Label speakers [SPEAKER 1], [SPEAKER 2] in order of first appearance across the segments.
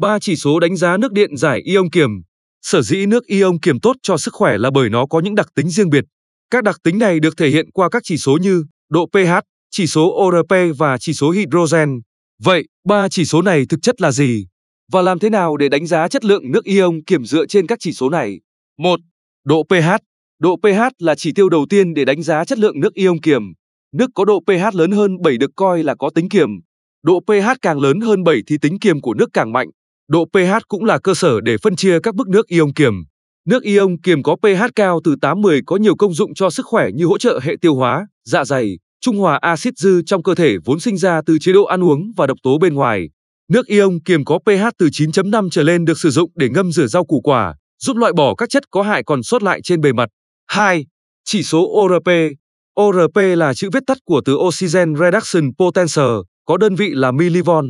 [SPEAKER 1] Ba chỉ số đánh giá nước điện giải ion kiềm. Sở dĩ nước ion kiềm tốt cho sức khỏe là bởi nó có những đặc tính riêng biệt. Các đặc tính này được thể hiện qua các chỉ số như độ pH, chỉ số ORP và chỉ số hydrogen. Vậy, ba chỉ số này thực chất là gì? Và làm thế nào để đánh giá chất lượng nước ion kiềm dựa trên các chỉ số này? 1. Độ pH. Độ pH là chỉ tiêu đầu tiên để đánh giá chất lượng nước ion kiềm. Nước có độ pH lớn hơn 7 được coi là có tính kiềm. Độ pH càng lớn hơn 7 thì tính kiềm của nước càng mạnh. Độ pH cũng là cơ sở để phân chia các bức nước ion kiềm. Nước ion kiềm có pH cao từ 8-10 có nhiều công dụng cho sức khỏe như hỗ trợ hệ tiêu hóa, dạ dày, trung hòa axit dư trong cơ thể vốn sinh ra từ chế độ ăn uống và độc tố bên ngoài. Nước ion kiềm có pH từ 9.5 trở lên được sử dụng để ngâm rửa rau củ quả, giúp loại bỏ các chất có hại còn sót lại trên bề mặt. 2. Chỉ số ORP. ORP là chữ viết tắt của từ Oxygen Reduction Potential, có đơn vị là millivolt.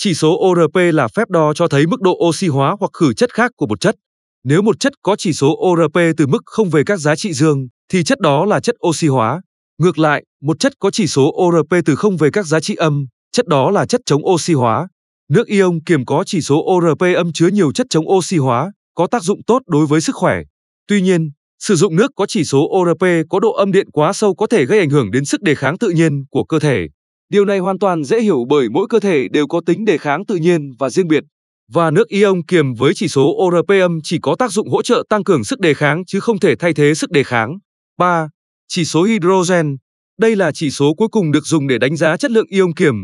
[SPEAKER 1] Chỉ số ORP là phép đo cho thấy mức độ oxy hóa hoặc khử chất khác của một chất. Nếu một chất có chỉ số ORP từ mức không về các giá trị dương, thì chất đó là chất oxy hóa. Ngược lại, một chất có chỉ số ORP từ không về các giá trị âm, chất đó là chất chống oxy hóa. Nước ion kiềm có chỉ số ORP âm chứa nhiều chất chống oxy hóa, có tác dụng tốt đối với sức khỏe. Tuy nhiên, sử dụng nước có chỉ số ORP có độ âm điện quá sâu có thể gây ảnh hưởng đến sức đề kháng tự nhiên của cơ thể. Điều này hoàn toàn dễ hiểu bởi mỗi cơ thể đều có tính đề kháng tự nhiên và riêng biệt. Và nước ion kiềm với chỉ số ORP âm chỉ có tác dụng hỗ trợ tăng cường sức đề kháng chứ không thể thay thế sức đề kháng. 3. Chỉ số hydrogen. Đây là chỉ số cuối cùng được dùng để đánh giá chất lượng ion kiềm.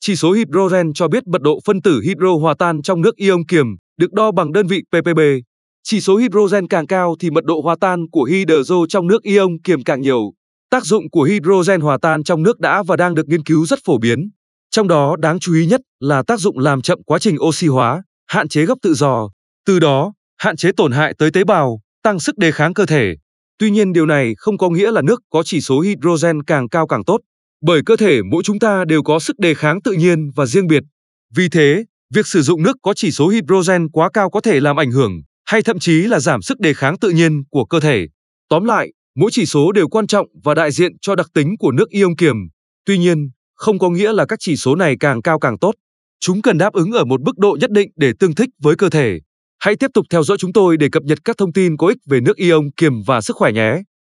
[SPEAKER 1] Chỉ số hydrogen cho biết mật độ phân tử hydro hòa tan trong nước ion kiềm, được đo bằng đơn vị ppb. Chỉ số hydrogen càng cao thì mật độ hòa tan của hydro trong nước ion kiềm càng nhiều. Tác dụng của hydrogen hòa tan trong nước đã và đang được nghiên cứu rất phổ biến. Trong đó đáng chú ý nhất là tác dụng làm chậm quá trình oxy hóa, hạn chế gốc tự do, từ đó hạn chế tổn hại tới tế bào, tăng sức đề kháng cơ thể. Tuy nhiên điều này không có nghĩa là nước có chỉ số hydrogen càng cao càng tốt, bởi cơ thể mỗi chúng ta đều có sức đề kháng tự nhiên và riêng biệt. Vì thế, việc sử dụng nước có chỉ số hydrogen quá cao có thể làm ảnh hưởng hay thậm chí là giảm sức đề kháng tự nhiên của cơ thể. Tóm lại, mỗi chỉ số đều quan trọng và đại diện cho đặc tính của nước ion kiềm. Tuy nhiên, không có nghĩa là các chỉ số này càng cao càng tốt. Chúng cần đáp ứng ở một mức độ nhất định để tương thích với cơ thể. Hãy tiếp tục theo dõi chúng tôi để cập nhật các thông tin có ích về nước ion kiềm và sức khỏe nhé.